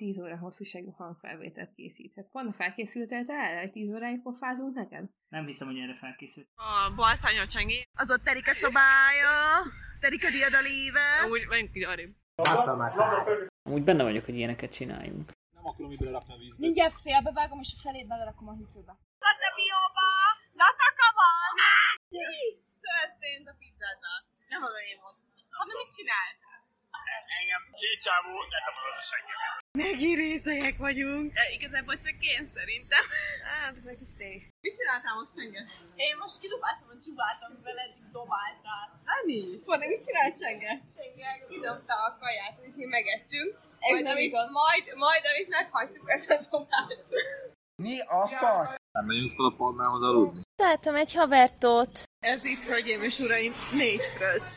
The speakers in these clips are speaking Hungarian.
10 óra hosszúságú hangfelvételt készíthet. Pont felkészültél te erre, hogy 10 óráig pofázunk neked? Nem hiszem, hogy erre felkészült. A balszányol csengi. Az ott terik a szobája, terik a diadalíve. Úgy, menjünk így arrébb. Úgy benne vagyok, hogy ilyeneket csináljunk. Nem akarom így belerakni a vízbe. Mindjárt félbevágom, és a felét belerakom a hűtőbe. Latte bióba! Lataka van! Történt a pizzával. Nem az én volt. Hanem mit csináltál? Engem két csávó letapadott a seggemet. Megi részek vagyunk. E, igazából csak én szerintem. Hát, ez egy kis tény. Mit csináltál most Csenge? Én most kidobáltam a csubát, amivel eddig dobáltál. Ami? Forni, mit csinált Csenge? Csenge kidobta a kaját, amit mi megettünk. Majd, amit, majd, majd, amit meghagytuk, ezt a dobát. Nem megyünk fel a palmához aludni. Találtam egy havertót. Ez itt, hölgyeim és uraim, négy fröccs.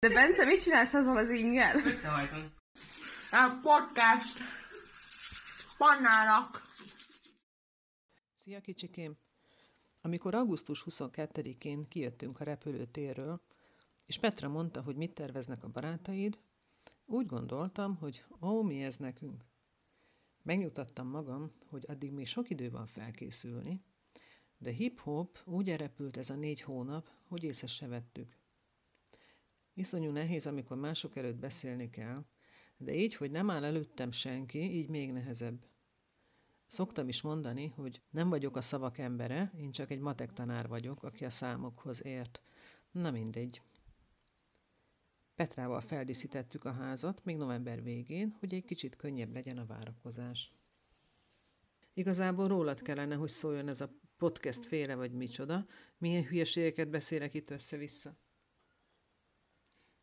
De Bence, mit csinálsz azzal az ingel? Összehajtom. A podcast. Pannának. Szia kicsikém! Amikor augusztus 22-én kijöttünk a repülőtérről, és Petra mondta, hogy mit terveznek a barátaid, úgy gondoltam, hogy ó, mi ez nekünk. Megnyugtattam magam, hogy addig még sok idő van felkészülni, de hip-hop úgy elrepült ez a négy hónap, hogy észre se vettük. Iszonyú nehéz, amikor mások előtt beszélni kell, de így, hogy nem áll előttem senki, így még nehezebb. Szoktam is mondani, hogy nem vagyok a szavak embere, én csak egy matek tanár vagyok, aki a számokhoz ért. Na mindegy. Petrával feldíszítettük a házat még november végén, hogy egy kicsit könnyebb legyen a várakozás. Igazából rólad kellene, hogy szóljon ez a podcast féle vagy micsoda, milyen hülyeségeket beszélek itt össze-vissza.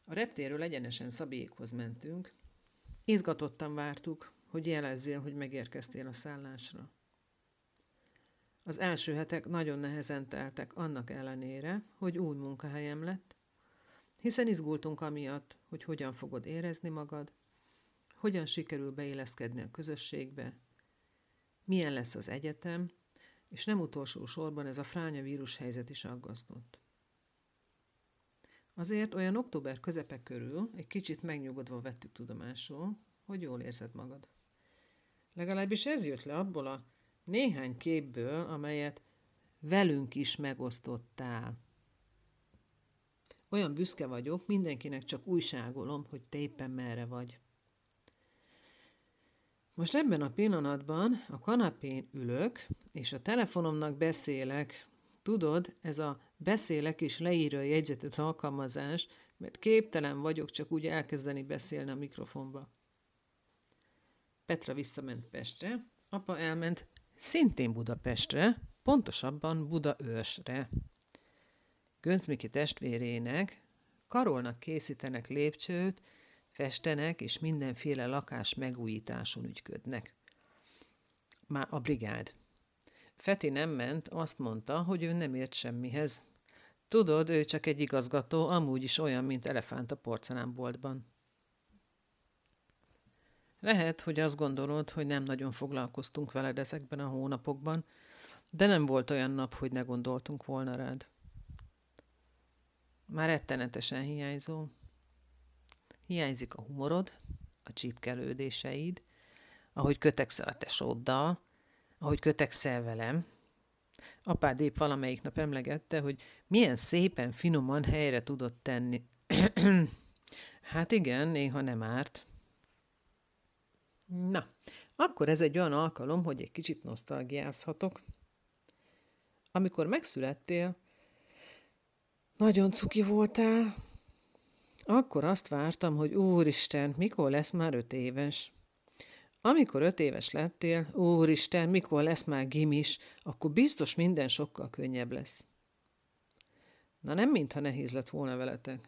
A reptéről egyenesen Szabékhoz mentünk. Izgatottan vártuk, hogy jelezzél, hogy megérkeztél a szállásra. Az első hetek nagyon nehezen teltek annak ellenére, hogy új munkahelyem lett, hiszen izgultunk amiatt, hogy hogyan fogod érezni magad, hogyan sikerül beilleszkedni a közösségbe, milyen lesz az egyetem, és nem utolsó sorban ez a fránya vírus helyzet is aggasztott. Azért olyan október közepe körül egy kicsit megnyugodva vettük tudomásul, hogy jól érzed magad. Legalábbis ez jött le abból a néhány képből, amelyet velünk is megosztottál. Olyan büszke vagyok, mindenkinek csak újságolom, hogy te éppen merre vagy. Most ebben a pillanatban a kanapén ülök, és a telefonomnak beszélek. Tudod, ez a beszélek és leírja a jegyzetet alkalmazás, mert képtelen vagyok csak úgy elkezdeni beszélni a mikrofonba. Petra visszament Pestre, apa elment szintén Budapestre, pontosabban Budaörsre. Göncmiki testvérének karolnak készítenek lépcsőt, festenek és mindenféle lakás megújításon ügyködnek. Már a brigád. Feti nem ment, azt mondta, hogy ő nem ért semmihez. Tudod, ő csak egy igazgató, amúgy is olyan, mint elefánt a porcelánboltban. Lehet, hogy azt gondolod, hogy nem nagyon foglalkoztunk veled ezekben a hónapokban, de nem volt olyan nap, hogy ne gondoltunk volna rád. Már rettenetesen hiányzó. Hiányzik a humorod, a csípkelődéseid, ahogy kötekszel a tesóddal, ahogy kötekszel velem. Apád épp valamelyik nap emlegette, hogy milyen szépen, finoman helyre tudod tenni. hát igen, néha nem árt. Na, akkor ez egy olyan alkalom, hogy egy kicsit nosztalgiázhatok. Amikor megszülettél, nagyon cuki voltál, akkor azt vártam, hogy úristen, mikor lesz már öt éves? Amikor öt éves lettél, úristen, mikor lesz már gimis, akkor biztos minden sokkal könnyebb lesz. Na nem mintha nehéz lett volna veletek.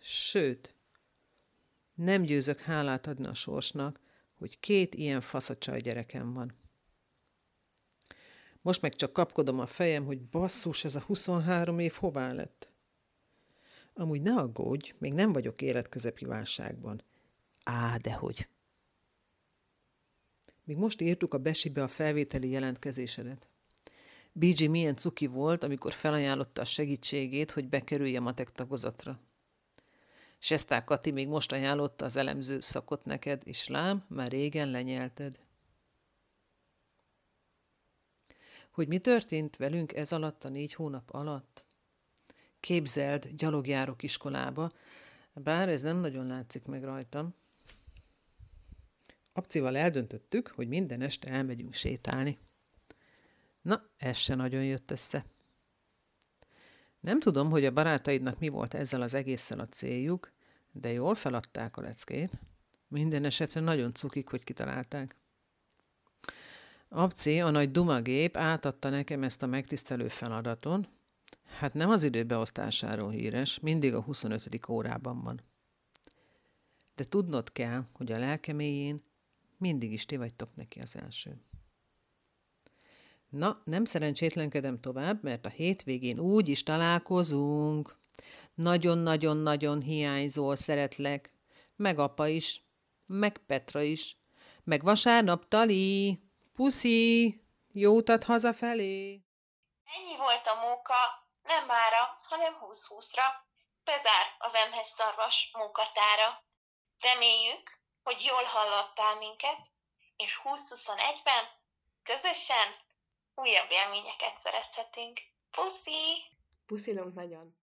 Sőt, nem győzök hálát adni a sorsnak, hogy két ilyen faszacsaj gyerekem van. Most meg csak kapkodom a fejem, hogy basszus, ez a 23 év hová lett. Amúgy ne aggódj, még nem vagyok életközepi válságban. Á, dehogy. Még most írtuk a besibe a felvételi jelentkezésedet. BG milyen cuki volt, amikor felajánlotta a segítségét, hogy bekerülje matek tagozatra. Sestá Kati még most ajánlotta az elemző szakot neked, és lám, már régen lenyelted. Hogy mi történt velünk ez alatt a négy hónap alatt? Képzeld, gyalogjárok iskolába, bár ez nem nagyon látszik meg rajtam. Apcival eldöntöttük, hogy minden este elmegyünk sétálni. Na, ez se nagyon jött össze. Nem tudom, hogy a barátaidnak mi volt ezzel az egésszel a céljuk, de jól feladták a leckét. Minden esetre nagyon cukik, hogy kitalálták. Abci, a nagy dumagép átadta nekem ezt a megtisztelő feladaton. Hát nem az időbeosztásáról híres, mindig a 25. órában van. De tudnod kell, hogy a lelkeméjén mindig is ti vagytok neki az első. Na, nem szerencsétlenkedem tovább, mert a hétvégén úgy is találkozunk. Nagyon-nagyon-nagyon hiányzol, szeretlek. Meg apa is, meg Petra is, meg vasárnap Tali. Puszi, jó utat hazafelé! Ennyi volt a móka, nem mára, hanem 20-20-ra. Bezár a Vemhes szarvas munkatára. Reméljük, hogy jól hallottál minket, és 2021-ben közösen újabb élményeket szerezhetünk. Puszi! Puszilunk nagyon!